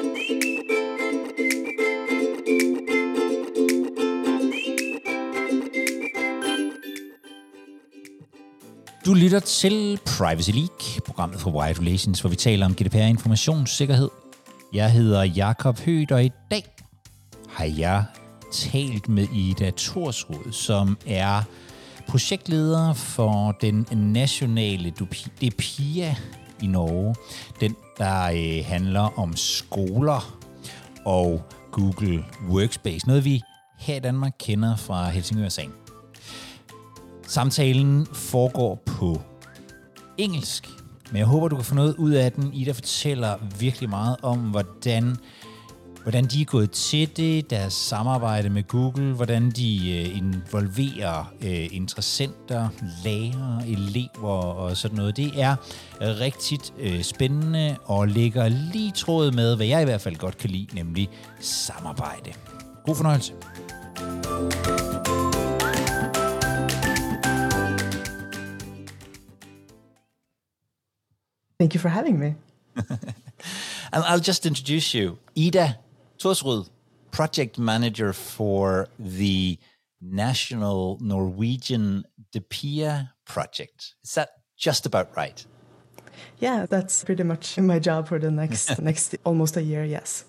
Du lytter til Privacy League, programmet for Wired Relations, hvor vi taler om GDPR informationssikkerhed. Jeg hedder Jakob Høgh, og i dag har jeg talt med Ida Torsrud, som er projektleder for den nationale DPIA i Norge. Den, der øh, handler om skoler og Google Workspace. Noget vi her i Danmark kender fra Helsingør-sagen. Samtalen foregår på engelsk, men jeg håber, du kan få noget ud af den. Ida fortæller virkelig meget om, hvordan, hvordan de er gået til det, deres samarbejde med Google, hvordan de øh, involverer øh, interessenter, lærere, elever og sådan noget. Det er rigtig øh, spændende og ligger lige trådet med, hvad jeg i hvert fald godt kan lide, nemlig samarbejde. God fornøjelse. Thank you for having me. and I'll just introduce you. Ida Thorsrud, project manager for the National Norwegian DPIA project. Is that just about right? Yeah, that's pretty much my job for the next next almost a year, yes.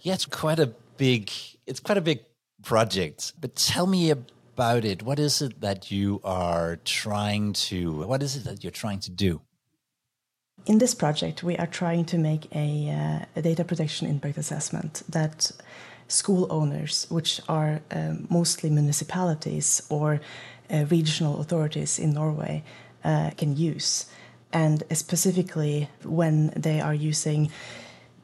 Yeah, it's quite a big it's quite a big project. But tell me about it. What is it that you are trying to what is it that you're trying to do? In this project, we are trying to make a, uh, a data protection impact assessment that school owners, which are um, mostly municipalities or uh, regional authorities in Norway, uh, can use. And specifically when they are using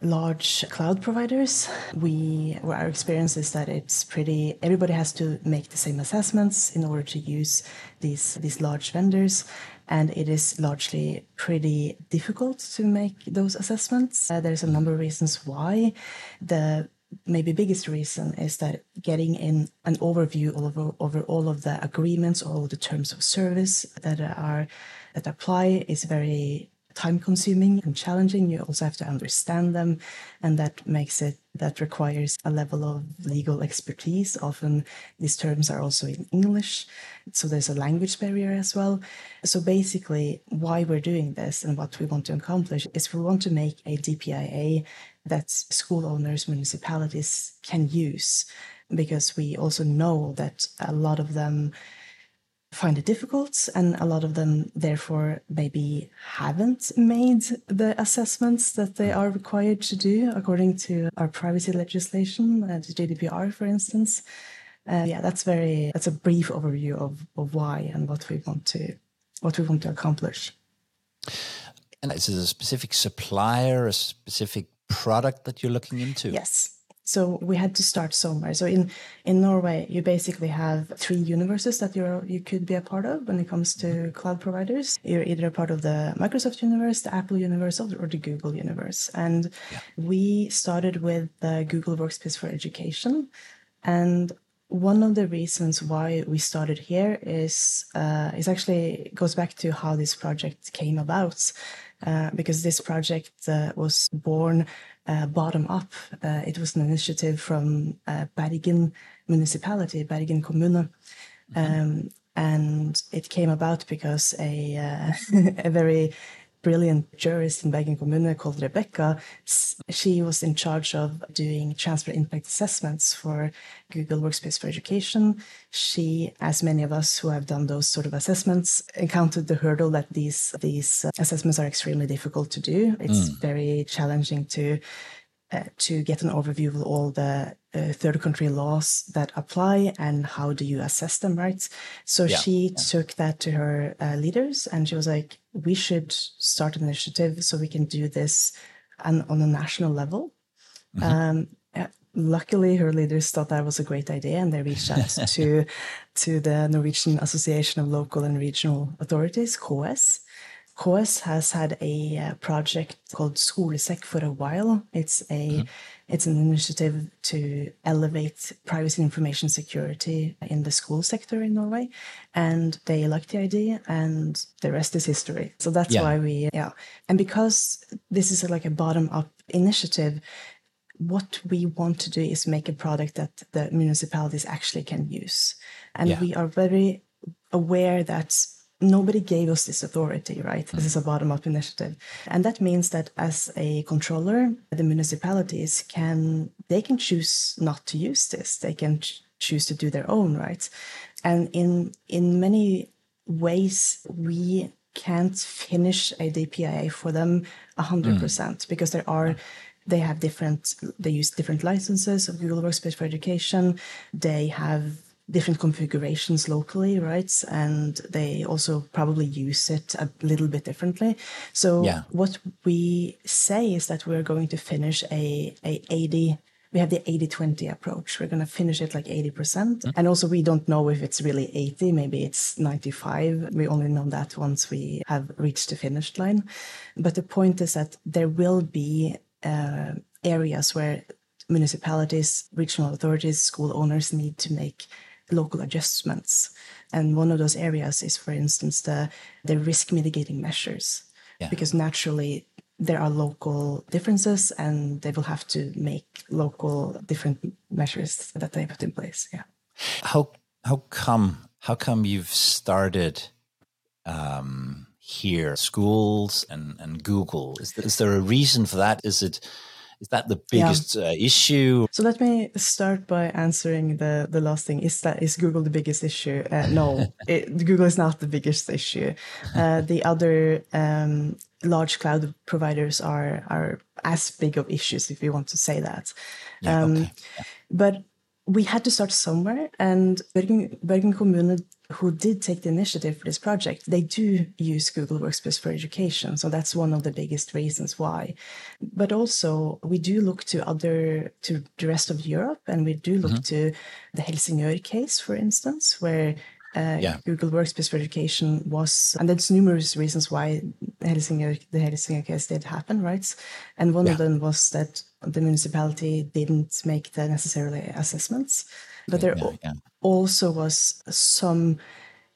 large cloud providers, we our experience is that it's pretty everybody has to make the same assessments in order to use these these large vendors and it is largely pretty difficult to make those assessments. Uh, there's a number of reasons why. The maybe biggest reason is that getting in an overview over, over all of the agreements, all of the terms of service that are that apply is very time consuming and challenging. You also have to understand them, and that makes it that requires a level of legal expertise. Often these terms are also in English, so there's a language barrier as well. So basically, why we're doing this and what we want to accomplish is we want to make a DPIA that school owners, municipalities can use, because we also know that a lot of them find it difficult, and a lot of them, therefore, maybe haven't made the assessments that they are required to do according to our privacy legislation, uh, the GDPR, for instance. Uh, yeah, that's very that's a brief overview of, of why and what we want to what we want to accomplish. And is it a specific supplier, a specific product that you're looking into? Yes. So we had to start somewhere. So in in Norway, you basically have three universes that you you could be a part of when it comes to cloud providers. You're either a part of the Microsoft universe, the Apple universe, or the Google universe. And yeah. we started with the Google Workspace for Education, and one of the reasons why we started here is uh, is actually goes back to how this project came about. Uh, because this project uh, was born uh, bottom up. Uh, it was an initiative from uh, Bergen municipality, Bergen kommune. Mm-hmm. Um, and it came about because a, uh, a very brilliant jurist in Bergen Kommune called Rebecca. She was in charge of doing transfer impact assessments for Google Workspace for Education. She, as many of us who have done those sort of assessments, encountered the hurdle that these these uh, assessments are extremely difficult to do. It's mm. very challenging to uh, to get an overview of all the uh, third country laws that apply and how do you assess them, right? So yeah. she yeah. took that to her uh, leaders and she was like, we should start an initiative so we can do this on, on a national level. Mm-hmm. Um, uh, luckily, her leaders thought that was a great idea and they reached out to, to the Norwegian Association of Local and Regional Authorities, KS KS has had a uh, project called Skolesek for a while. It's a mm-hmm. It's an initiative to elevate privacy and information security in the school sector in Norway, and they liked the idea, and the rest is history. So that's yeah. why we yeah, and because this is like a bottom up initiative. What we want to do is make a product that the municipalities actually can use. And yeah. we are very aware that nobody gave us this authority, right? This is a bottom up initiative. And that means that as a controller, the municipalities can, they can choose not to use this. They can ch- choose to do their own, right? And in, in many ways, we can't finish a DPIA for them 100% mm. because there are they have different they use different licenses of google workspace for education they have different configurations locally, right? And they also probably use it a little bit differently. So yeah. what we say is that we're going to finish a, a 80 we have the 80 20 approach. We're going to finish it like 80%. percent mm-hmm. And also, we don't know if it's really 80, maybe it's 95. We only know that once we have reached the finish line. But the point is that there will be uh, areas where municipalities, regional authorities, school owners need to make local adjustments. And one of those areas is, for instance, the, the risk mitigating measures, yeah. because naturally there are local differences and they will have to make local different measures that they put in place. Yeah. How, how come, how come you've started, um, here, schools and, and Google? Is there, is there a reason for that? Is it, is that the biggest yeah. uh, issue? So let me start by answering the the last thing. Is that is Google the biggest issue? Uh, no, it, Google is not the biggest issue. Uh, the other um, large cloud providers are are as big of issues, if you want to say that. Yeah, um, okay. yeah. But we had to start somewhere, and Bergen, Bergen Kommune who did take the initiative for this project, they do use Google Workspace for Education. So that's one of the biggest reasons why. But also, we do look to other, to the rest of Europe, and we do look mm-hmm. to the Helsingør case, for instance, where uh, yeah. Google Workspace for Education was, and there's numerous reasons why Helsingør, the Helsingør case did happen, right? And one yeah. of them was that the municipality didn't make the necessary assessments. But there yeah, yeah. also was some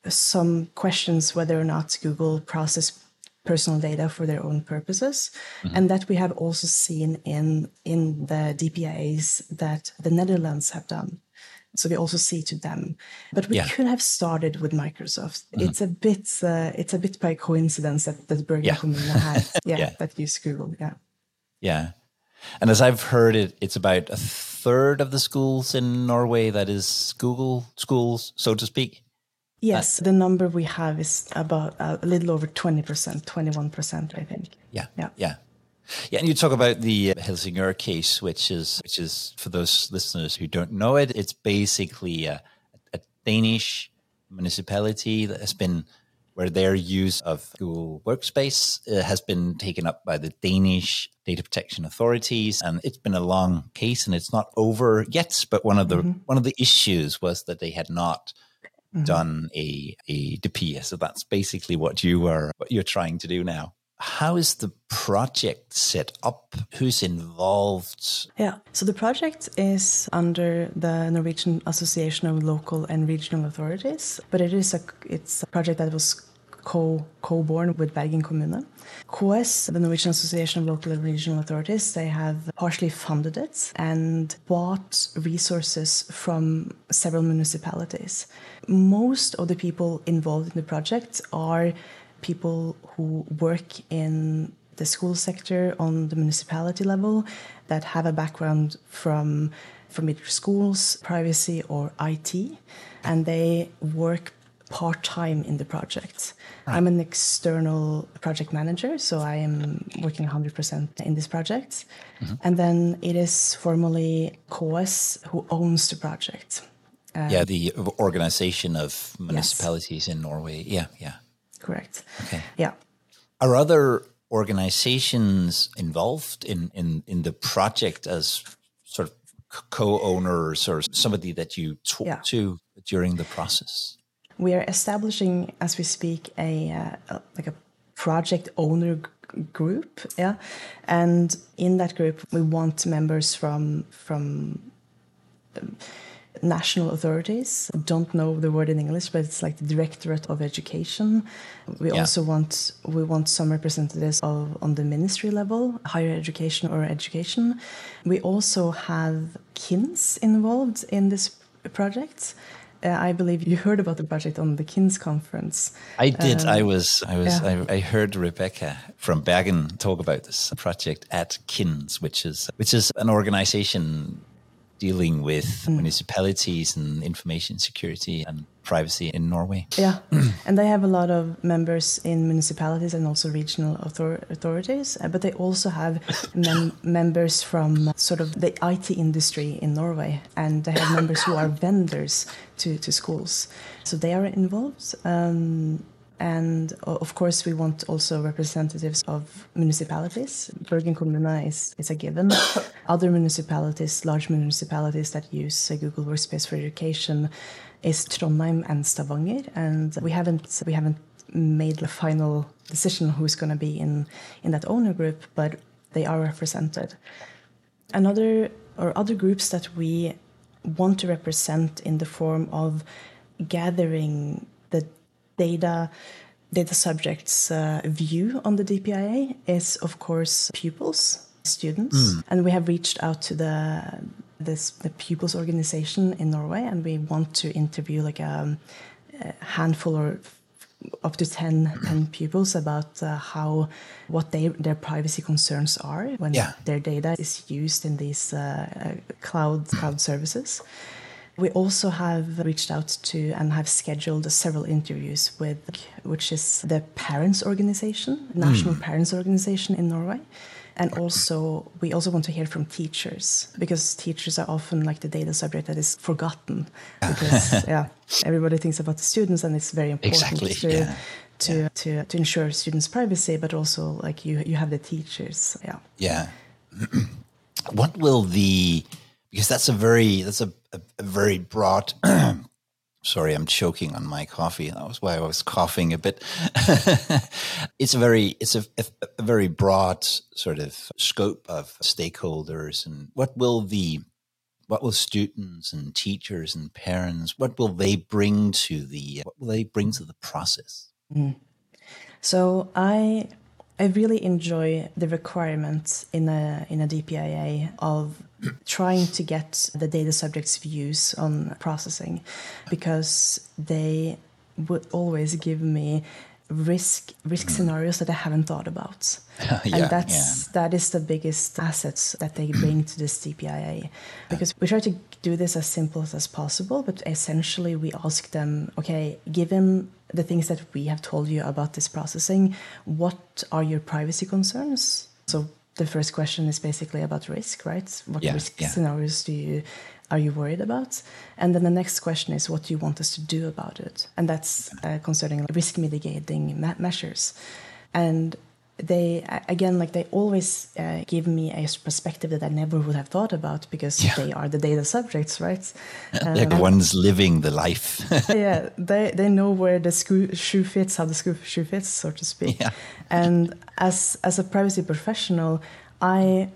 some questions whether or not Google processed personal data for their own purposes, mm-hmm. and that we have also seen in in the DPIAs that the Netherlands have done. So we also see to them, but we yeah. could have started with Microsoft. Mm-hmm. It's a bit uh, it's a bit by coincidence that that Bergen yeah. had yeah, yeah, that used Google. Yeah, yeah, and as I've heard it, it's about a third of the schools in Norway that is Google schools, so to speak. Yes, the number we have is about uh, a little over 20%, 21%, I think. Yeah. Yeah. Yeah. Yeah, and you talk about the Helsingør case, which is which is for those listeners who don't know it, it's basically a, a Danish municipality that has been where their use of Google Workspace uh, has been taken up by the Danish data protection authorities, and it's been a long case, and it's not over yet. But one of the mm-hmm. one of the issues was that they had not mm-hmm. done a a DPIA, so that's basically what you are what you're trying to do now. How is the project set up? Who's involved? Yeah, so the project is under the Norwegian Association of Local and Regional Authorities, but it is a it's a project that was co co-born with Bergen Kommune. KS, the Norwegian Association of Local and Regional Authorities, they have partially funded it and bought resources from several municipalities. Most of the people involved in the project are people who work in the school sector on the municipality level that have a background from from either schools, privacy, or IT, and they work part time in the project. Right. I'm an external project manager, so I am working 100% in this project. Mm-hmm. And then it is formally KS who owns the project. Um, yeah, the organization of municipalities yes. in Norway. Yeah, yeah correct. Okay. Yeah. Are other organizations involved in, in, in the project as sort of co-owners or somebody that you talk yeah. to during the process? We are establishing, as we speak, a uh, like a project owner group yeah and in that group we want members from from um, national authorities don't know the word in english but it's like the directorate of education we yeah. also want we want some representatives of on the ministry level higher education or education we also have KINS involved in this project uh, I believe you heard about the project on the KINS conference. I did. Um, I was. I was. Yeah. I, I, heard Rebecca from Bergen talk about this project at KINS, which is which is an organization dealing with mm. municipalities and information security and privacy in Norway. Yeah, and they have a lot of members in municipalities and also regional author authorities, uh, but they also have mem members from sort of the IT industry in Norway, and they have members who are vendors to, to schools. So they are involved. Um, and of course, we want also representatives of municipalities. Bergen kommune is, is a given. Other municipalities, large municipalities that use Google Workspace for Education, is Trondheim and Stavanger. And we haven't we haven't made the final decision who's going to be in in that owner group, but they are represented. Another or other groups that we want to represent in the form of gathering the data data subjects uh, view on the DPIA is of course pupils students mm. and we have reached out to the this the pupils organization in Norway and we want to interview like a, a handful or up to 10, 10 pupils about uh, how what they their privacy concerns are when yeah. their data is used in these uh, uh cloud cloud services we also have reached out to and have scheduled several interviews with, which is the Parents Organization, National mm. Parents Organization in Norway. And also, we also want to hear from teachers because teachers are often like the data subject that is forgotten. Because yeah, everybody thinks about the students, and it's very important exactly. to yeah. to, yeah. to to ensure students' privacy, but also like you you have the teachers. Yeah. Yeah. what will the because that's a very that's a, a, a very broad sorry i'm choking on my coffee. That was why i was coughing a bit. It's a very it's a, a, very broad sort of scope of stakeholders and what will the what will students and teachers and parents what will they bring to the what will they bring to the process? Mm. so i I really enjoy the requirement in a in a DPIA of trying to get the data subject's views on processing because they would always give me risk risk mm. scenarios that I haven't thought about. yeah, and that's yeah. that is the biggest assets that they bring to this DPIA. Because we try to do this as simple as possible, but essentially we ask them, okay, given the things that we have told you about this processing, what are your privacy concerns? So the first question is basically about risk, right? What yeah, risk scenarios do you are you worried about? And then the next question is, what do you want us to do about it? And that's uh, concerning risk mitigating me measures. And they again like they always uh, give me a perspective that I never would have thought about because yeah. they are the data subjects, right? Um, like one's living the life. yeah, they they know where the shoe fits, how the shoe fits, so to speak. Yeah. and as as a privacy professional, I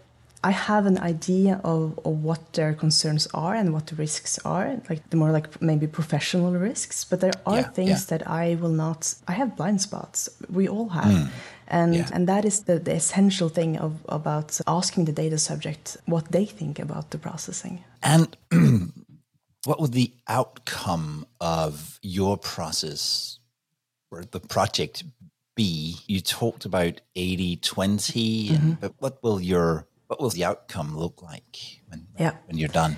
I have an idea of, of what their concerns are and what the risks are, like the more like maybe professional risks. But there are yeah, things yeah. that I will not. I have blind spots. We all have, mm, and yeah. and that is the, the essential thing of about asking the data subject what they think about the processing. And what would the outcome of your process or the project be? You talked about 80 20, mm-hmm. but what will your what will the outcome look like when, yeah. when you're done?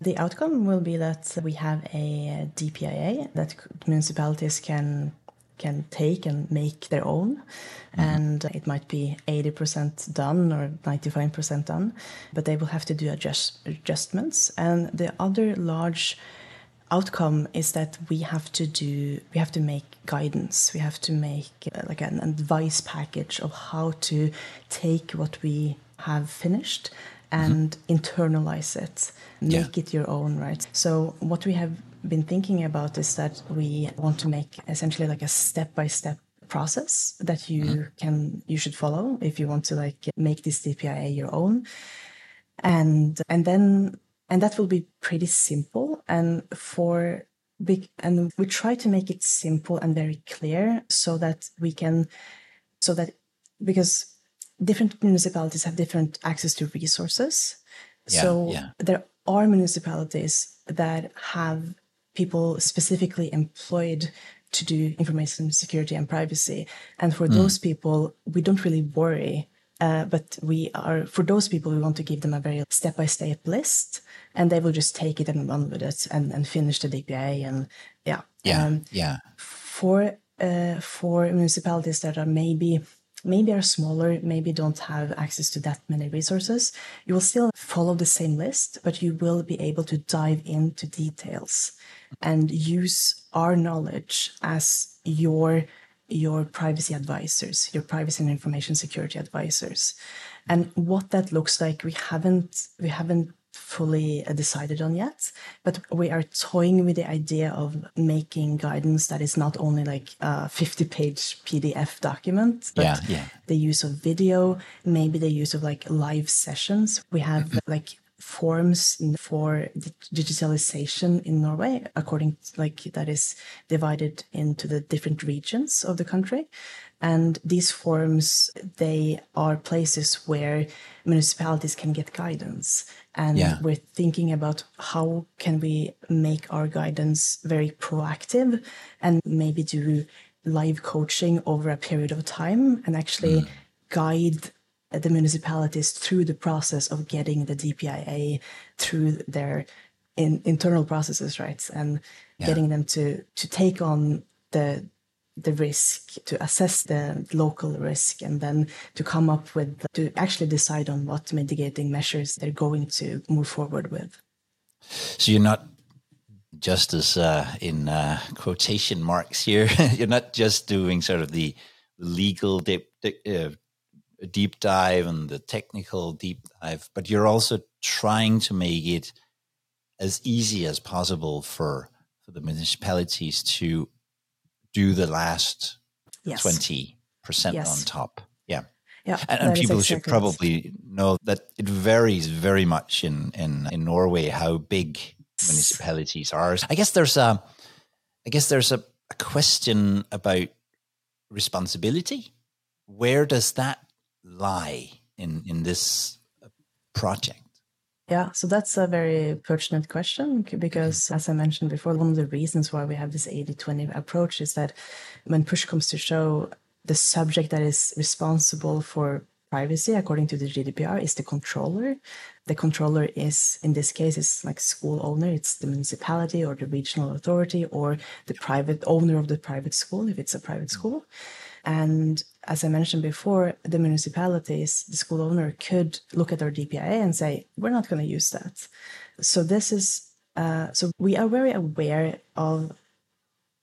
The outcome will be that we have a DPIA that municipalities can can take and make their own. Mm-hmm. And it might be 80% done or 95% done, but they will have to do adjust, adjustments. And the other large outcome is that we have to do we have to make guidance we have to make uh, like an advice package of how to take what we have finished and mm-hmm. internalize it, make yeah. it your own, right? So, what we have been thinking about is that we want to make essentially like a step by step process that you mm-hmm. can you should follow if you want to like make this DPIA your own. And and then and that will be pretty simple and for big and we try to make it simple and very clear so that we can so that because different municipalities have different access to resources yeah, so yeah. there are municipalities that have people specifically employed to do information security and privacy. And for mm. those people, we don't really worry. Uh, but we are, for those people, we want to give them a very step by step list and they will just take it and run with it and, and finish the DPA. And yeah. Yeah. Um, yeah. For, uh, for municipalities that are maybe maybe are smaller, maybe don't have access to that many resources, you will still follow the same list, but you will be able to dive into details and use our knowledge as your your privacy advisors, your privacy and information security advisors. And what that looks like, we haven't we haven't fully uh, decided on yet, but we are toying with the idea of making guidance that is not only like a 50 page PDF document, but yeah, yeah. the use of video, maybe the use of like live sessions. We have mm-hmm. like forms for digitalization in Norway, according to, like that is divided into the different regions of the country. And these forms, they are places where municipalities can get guidance. And yeah. we're thinking about how can we make our guidance very proactive and maybe do live coaching over a period of time and actually mm. guide the municipalities through the process of getting the DPIA through their in, internal processes, right? And yeah. getting them to to take on the the risk, to assess the local risk, and then to come up with to actually decide on what mitigating measures they're going to move forward with. So you're not just as uh, in uh, quotation marks here. you're not just doing sort of the legal uh, deep dive and the technical deep dive, but you're also trying to make it as easy as possible for for the municipalities to do the last twenty percent on top. Yeah. Yeah, and, and people should probably know that it varies very much in, in, in Norway how big municipalities are. I guess there's a, I guess there's a, a question about responsibility. Where does that lie in in this project? Yeah, so that's a very pertinent question because, as I mentioned before, one of the reasons why we have this 80 20 approach is that when push comes to show, the subject that is responsible for privacy according to the GDPR is the controller. The controller is, in this case, is like school owner. It's the municipality or the regional authority or the private owner of the private school if it's a private school. And as I mentioned before, the municipalities, the school owner could look at our DPIA and say, we're not going to use that. So this is, uh, so we are very aware of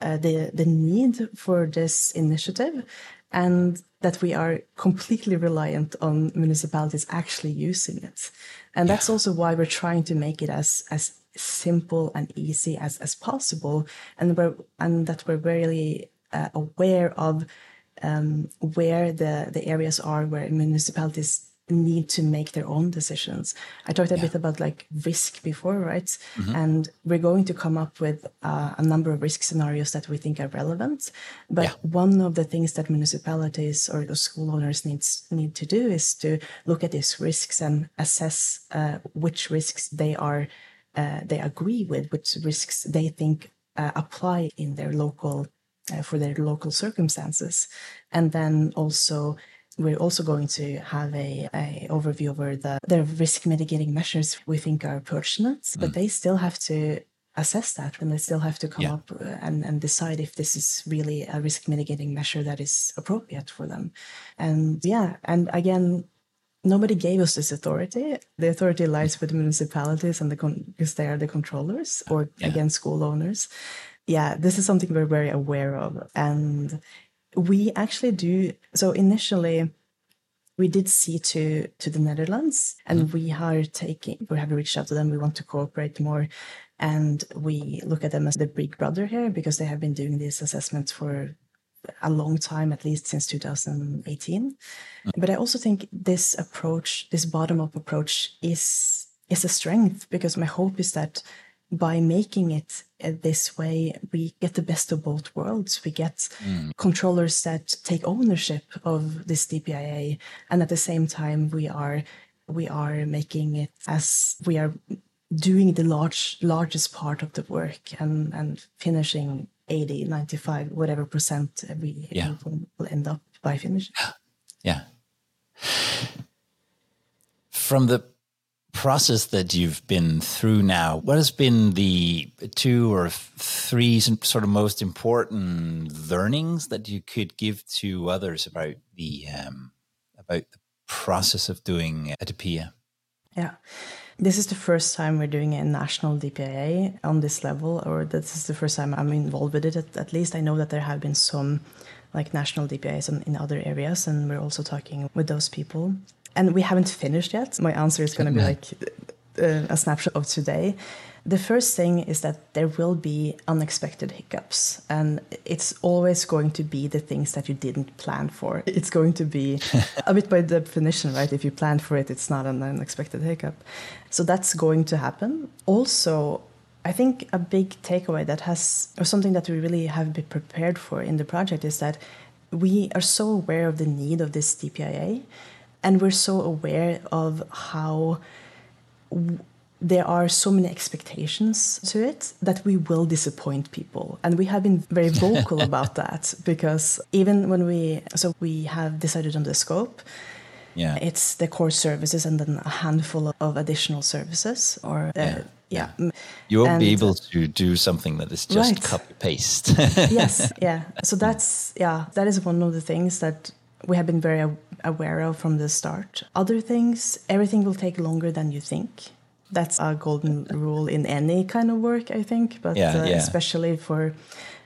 uh, the, the need for this initiative and that we are completely reliant on municipalities actually using it. And yeah. that's also why we're trying to make it as, as simple and easy as, as possible. And we're, and that we're really uh, aware of um, where the, the areas are where municipalities need to make their own decisions. I talked a yeah. bit about like risk before, right? Mm-hmm. And we're going to come up with uh, a number of risk scenarios that we think are relevant. But yeah. one of the things that municipalities or the school owners needs need to do is to look at these risks and assess uh, which risks they are uh, they agree with, which risks they think uh, apply in their local uh, for their local circumstances. And then also, we're also going to have a, a overview over the, the risk mitigating measures we think are pertinent, mm. but they still have to assess that and they still have to come yeah. up uh, and, and decide if this is really a risk mitigating measure that is appropriate for them. And yeah, and again, nobody gave us this authority. The authority lies with the municipalities and the because they are the controllers or yeah. again school owners yeah, this is something we're very aware of. And we actually do so initially we did see to to the Netherlands and mm-hmm. we are taking we have reached out to them, we want to cooperate more. And we look at them as the big brother here because they have been doing these assessments for a long time, at least since 2018. But I also think this approach, this bottom up approach, is is a strength because my hope is that by making it uh, this way, we get the best of both worlds. We get mm. controllers that take ownership of this DPIA, and at the same time, we are we are making it as we are doing the large largest part of the work and and finishing 80 95 whatever percent we yeah. will end up by finishing yeah from the process that you've been through now, what has been the two or three sort of most important learnings that you could give to others about the um, about the process of doing a DPA? Yeah. This is the first time we're doing a national DPA on this level, or this is the first time I'm involved with it. At, at least I know that there have been some like national DPAs in, in other areas, and we're also talking with those people and we haven't finished yet. My answer is going to be like uh, a snapshot of today. The first thing is that there will be unexpected hiccups, and it's always going to be the things that you didn't plan for. It's going to be a bit by definition, right? If you plan for it, it's not an unexpected hiccup. So that's going to happen. Also, I think a big takeaway that has, or something that we really have been prepared for in the project is that we are so aware of the need of this DPIA and we're so aware of how there are so many expectations to it that we will disappoint people and we have been very vocal about that because even when we so we have decided on the scope yeah it's the core services and then a handful of additional services or uh, yeah. Yeah. You won't and, be able to do something that is just right. copy paste. yes, yeah. So that's yeah, that is one of the things that we have been very aware of from the start. Other things, everything will take longer than you think. That's a golden rule in any kind of work, I think, but yeah, uh, yeah. especially for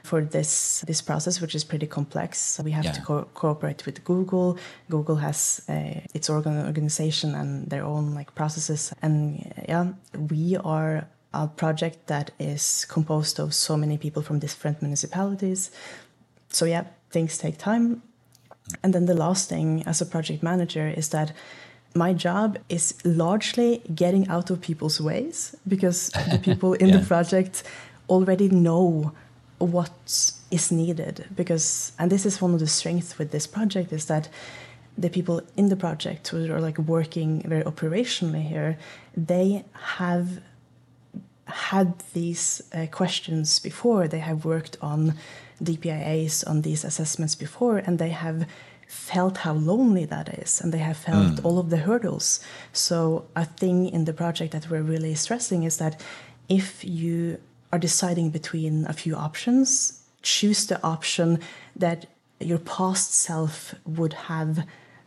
for this this process, which is pretty complex. We have yeah. to co cooperate with Google. Google has uh, its organ organization and their own like processes, and yeah, we are a project that is composed of so many people from different municipalities. So yeah, things take time and then the last thing as a project manager is that my job is largely getting out of people's ways because the people in yeah. the project already know what is needed because and this is one of the strengths with this project is that the people in the project who are like working very operationally here they have had these uh, questions before they have worked on DPIAs on these assessments before, and they have felt how lonely that is, and they have felt mm. all of the hurdles. So, a thing in the project that we're really stressing is that if you are deciding between a few options, choose the option that your past self would have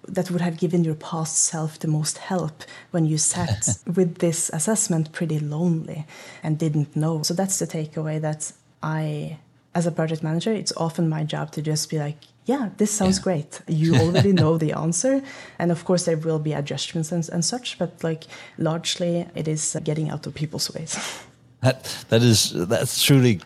that would have given your past self the most help when you sat with this assessment pretty lonely and didn't know. So that's the takeaway that I as a project manager, it's often my job to just be like, yeah, this sounds yeah. great. You already know the answer. And of course, there will be adjustments and, and such, but like largely it is getting out of people's ways. That, that is, that's truly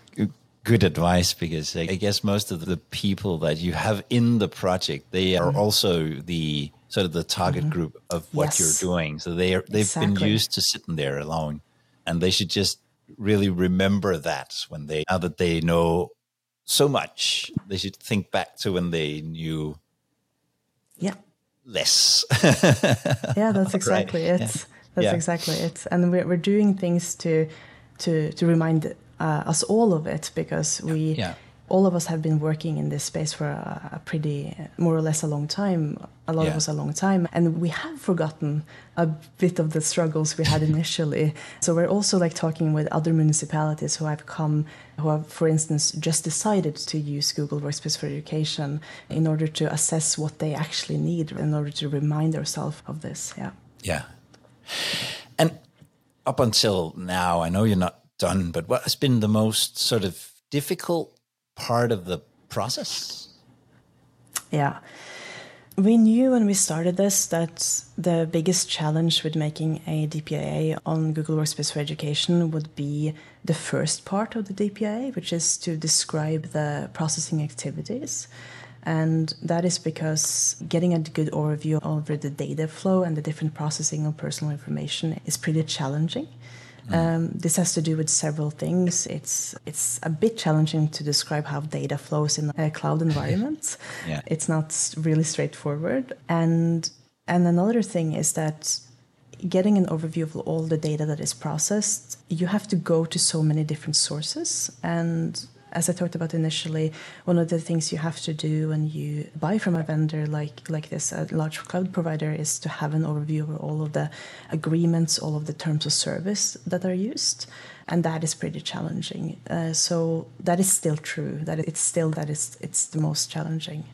good advice because I guess most of the people that you have in the project, they are mm. also the sort of the target mm -hmm. group of what yes. you're doing. So they are, they've exactly. been used to sitting there alone and they should just really remember that when they, now that they know so much, they should think back to when they knew yeah less. yeah, that's exactly right. it. Yeah. That's yeah. exactly it. And we're, we're doing things to to to remind uh, us all of it because we yeah all of us have been working in this space for a, a pretty, more or less, a long time. A lot yeah. of us a long time, and we have forgotten a bit of the struggles we had initially. so we're also like talking with other municipalities who have come, who have, for instance, just decided to use Google Workspace for Education in order to assess what they actually need, in order to remind ourselves of this. Yeah. Yeah. And up until now, I know you're not done, but what has been the most sort of difficult part of the process? Yeah. We knew when we started this that the biggest challenge with making a DPIA on Google Workspace for Education would be the first part of the DPIA, which is to describe the processing activities. And that is because getting a good overview over the data flow and the different processing of personal information is pretty challenging. Um, this has to do with several things. It's it's a bit challenging to describe how data flows in a cloud environment. Yeah. It's not really straightforward. And and another thing is that getting an overview of all the data that is processed, you have to go to so many different sources and as I talked about initially, one of the things you have to do when you buy from a vendor like like this, a large cloud provider, is to have an overview of all of the agreements, all of the terms of service that are used, and that is pretty challenging. Uh, so that is still true. That it's still that is it's the most challenging.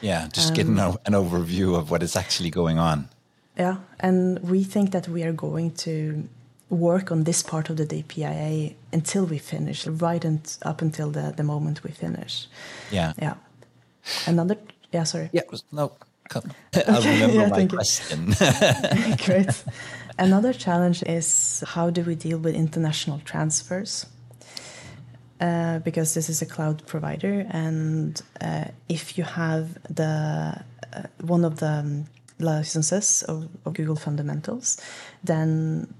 Yeah, just um, getting an overview of what is actually going on. Yeah, and we think that we are going to work on this part of the DPIA until we finish, right and up until the, the moment we finish. Yeah. Yeah. Another, yeah, sorry. Yeah, no, come. I'll remember yeah, my question. Great. Another challenge is how do we deal with international transfers? Uh, because this is a cloud provider, and uh, if you have the uh, one of the um, licenses of, of Google Fundamentals, then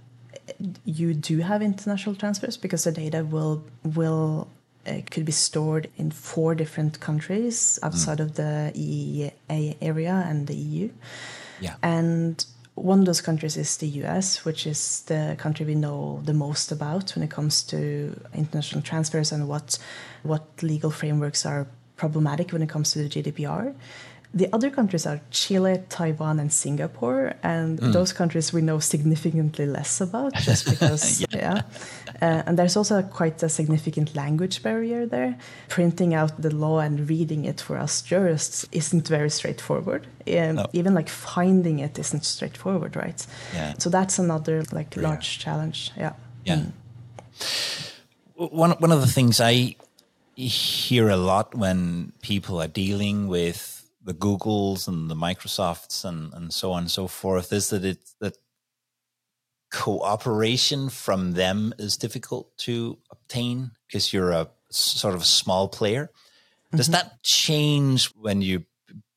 you do have international transfers because the data will will uh, could be stored in four different countries outside mm. of the EEA area and the EU. Yeah. And one of those countries is the US, which is the country we know the most about when it comes to international transfers and what what legal frameworks are problematic when it comes to the GDPR. The other countries are Chile, Taiwan, and Singapore, and mm. those countries we know significantly less about, just because, yeah. yeah. Uh, and there's also quite a significant language barrier there. Printing out the law and reading it for us jurists isn't very straightforward. Um, no. Even like finding it isn't straightforward, right? Yeah. So that's another like large challenge. Yeah. Yeah. Mm. One one of the things I hear a lot when people are dealing with the Googles and the Microsofts and, and so on and so forth is that it that cooperation from them is difficult to obtain because you're a sort of a small player. Does mm-hmm. that change when you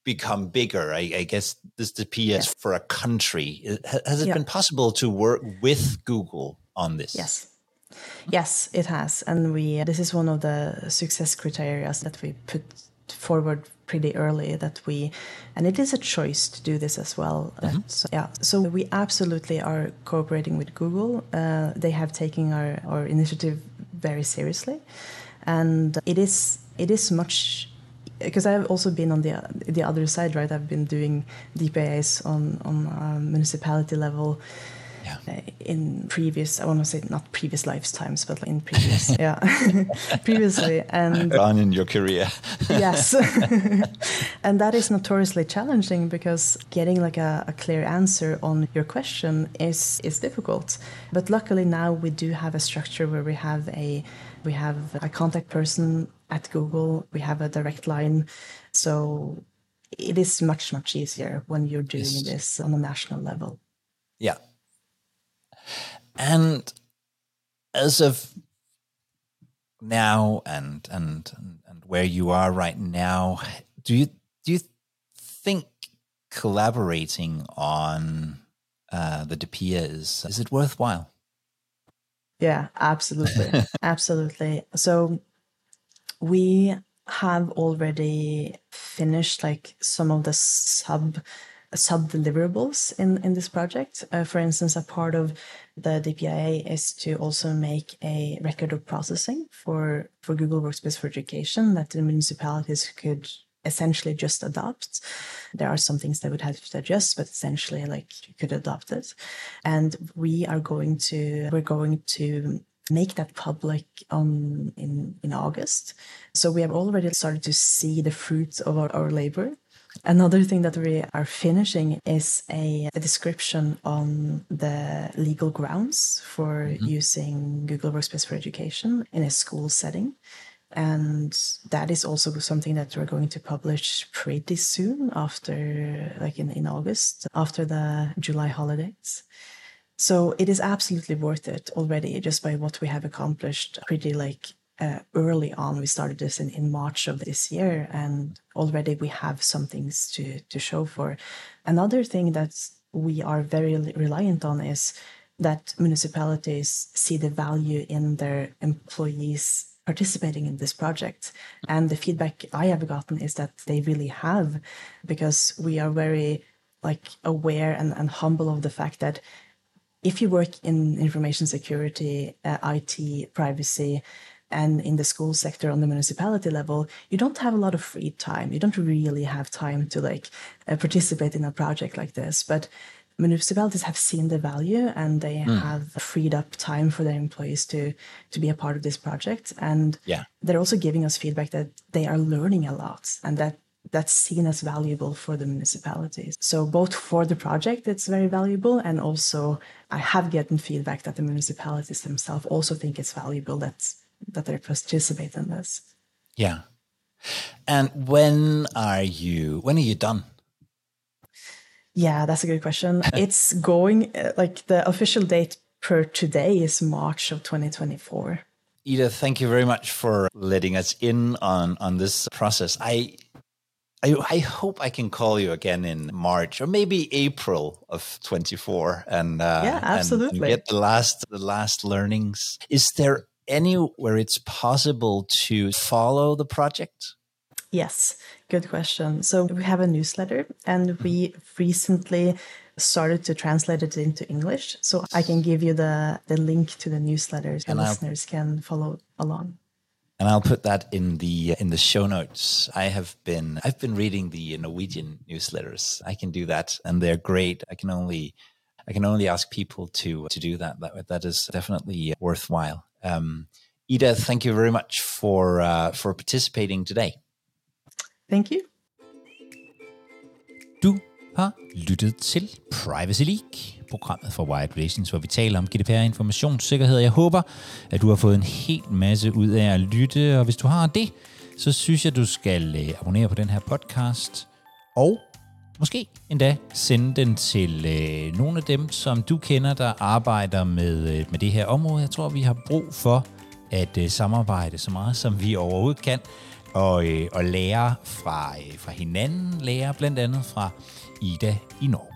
become bigger? I, I guess this the PS for a country. Has it yeah. been possible to work with Google on this? Yes. Yes, it has, and we. This is one of the success criteria that we put forward pretty early that we and it is a choice to do this as well. Mm-hmm. so, yeah. So we absolutely are cooperating with google. Uh, they have taken our, our initiative very seriously. And it is it is much because I've also been on the the other side, right? I've been doing DPIAs on on municipality level, yeah. In previous i want to say not previous lifetimes but in previous yeah previously and on in your career. Yes. And that is notoriously challenging because getting like a, a, clear answer on your question is is difficult. But luckily now we do have a structure where we have a we have a contact person at google. We have a direct line. So it is much much easier when you're doing yes. this on a national level. Yeah and as of now and and and where you are right now, do you do you think collaborating on uh, the DPIA is is it worthwhile? Yeah, absolutely, absolutely. So we have already finished like some of the sub sub deliverables in, in this project. Uh, for instance, a part of the DPIA is to also make a record of processing for, for Google Workspace for Education that the municipalities could essentially just adopt. There are some things they would have to adjust, but essentially like you could adopt it. And we are going to, we're going to make that public on in, in August. So we have already started to see the fruits of our, our labor. Another thing that we are finishing is a, a description on the legal grounds for mm-hmm. using Google Workspace for Education in a school setting. and that is also something that we're going to publish pretty soon after like in, in august after the july holidays so it is absolutely worth it already just by what we have accomplished pretty like uh, early on we started this in, in march of this year and already we have some things to to show for another thing that we are very reliant on is that municipalities see the value in their employees participating in this project. And the feedback I have gotten is that they really have, because we are very like aware and, and humble of the fact that if you work in information security, uh, IT, privacy, and in the school sector on the municipality level, you don't have a lot of free time. You don't really have time to like uh, participate in a project like this. But municipalities have seen the value and they mm. have freed up time for their employees to to be a part of this project and yeah. they're also giving us feedback that they are learning a lot and that that's seen as valuable for the municipalities so both for the project it's very valuable and also i have gotten feedback that the municipalities themselves also think it's valuable that that they're participate in this yeah and when are you when are you done yeah, that's a good question. it's going like the official date per today is March of 2024. Ida, thank you very much for letting us in on on this process. I I, I, hope I can call you again in March or maybe April of 24 and uh, yeah, absolutely. And, and get the last the last learnings. Is there anywhere it's possible to follow the project? Yes, good question. So we have a newsletter and mm-hmm. we recently started to translate it into English. So I can give you the, the link to the newsletter so listeners can follow along. And I'll put that in the in the show notes. I have been I've been reading the Norwegian newsletters. I can do that, and they're great. I can only I can only ask people to to do that. That that is definitely worthwhile. Um, Ida, thank you very much for uh, for participating today. Thank you. Du har lyttet til Privacy League, programmet for Wired Relations, hvor vi taler om GDPR informationssikkerhed. Jeg håber, at du har fået en hel masse ud af at lytte, og hvis du har det, så synes jeg, du skal øh, abonnere på den her podcast, og måske endda sende den til øh, nogle af dem, som du kender, der arbejder med, øh, med det her område. Jeg tror, vi har brug for at øh, samarbejde så meget, som vi overhovedet kan og, øh, og lære fra, øh, fra hinanden, lære blandt andet fra Ida i Norge.